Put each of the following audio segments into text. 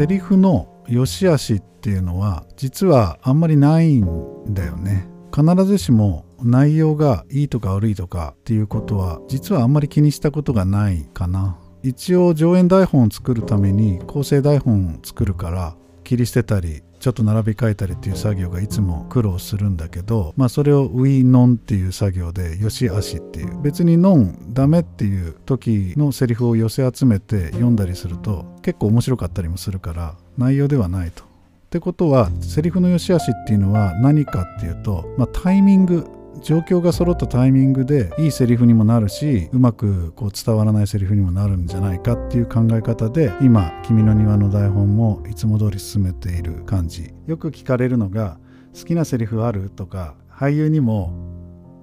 セリフの良し悪しっていうのは実はあんまりないんだよね。必ずしも内容がいいとか悪いとかっていうことは実はあんまり気にしたことがないかな。一応上演台本を作るために構成台本を作るから切り捨てたりちょっと並び替えたりっていう作業がいつも苦労するんだけど、まあ、それをウィノンっていう作業でよしあしっていう別にノンダメっていう時のセリフを寄せ集めて読んだりすると結構面白かったりもするから内容ではないと。ってことはセリフの良し悪しっていうのは何かっていうと、まあ、タイミング状況が揃ったタイミングでいいセリフにもなるしうまくこう伝わらないセリフにもなるんじゃないかっていう考え方で今「君の庭の台本」もいつも通り進めている感じよく聞かれるのが「好きなセリフある?」とか俳優にも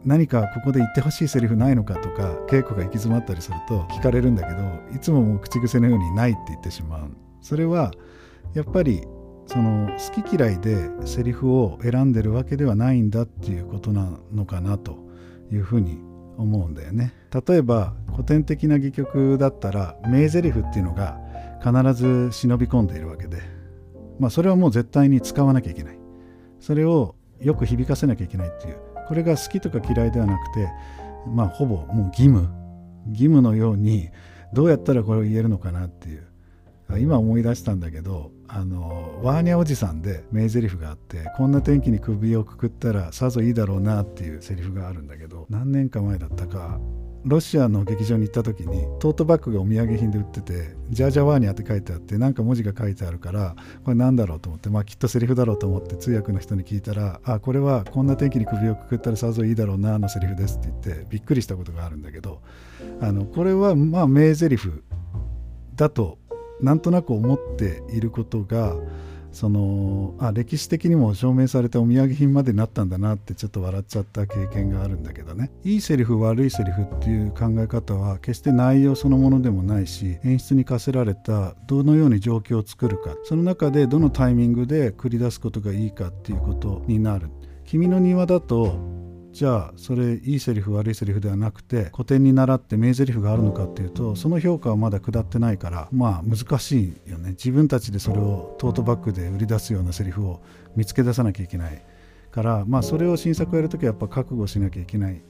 何かここで言ってほしいセリフないのかとか稽古が行き詰まったりすると聞かれるんだけどいつももう口癖のように「ない」って言ってしまうそれはやっぱりその好き嫌いでセリフを選んでるわけではないんだっていうことなのかなというふうに思うんだよね。例えば古典的な戯曲だったら名台詞っていうのが必ず忍び込んでいるわけで、まあ、それはもう絶対に使わなきゃいけない。それをよく響かせなきゃいけないっていうこれが好きとか嫌いではなくてまあほぼもう義務義務のようにどうやったらこれを言えるのかなっていう今思い出したんだけどあのワーニャおじさんで名台詞があってこんな天気に首をくくったらさぞいいだろうなっていうセリフがあるんだけど何年か前だったかロシアの劇場に行った時にトートバッグがお土産品で売ってて「ジャージャワーニャ」って書いてあってなんか文字が書いてあるからこれなんだろうと思ってまあきっとセリフだろうと思って通訳の人に聞いたら「あこれはこんな天気に首をくくったらさぞいいだろうな」のセリフですって言ってびっくりしたことがあるんだけどあのこれはまあ名台詞だとなんとなく思っていることがそのあ歴史的にも証明されたお土産品までなったんだなってちょっと笑っちゃった経験があるんだけどねいいセリフ悪いセリフっていう考え方は決して内容そのものでもないし演出に課せられたどのように状況を作るかその中でどのタイミングで繰り出すことがいいかっていうことになる。君の庭だとじゃあそれいいセリフ悪いセリフではなくて古典に習って名台詞があるのかっていうとその評価はまだ下ってないからまあ難しいよね。自分たちでそれをトートバッグで売り出すようなセリフを見つけ出さなきゃいけないからまあそれを新作をやるときはやっぱ覚悟しなきゃいけない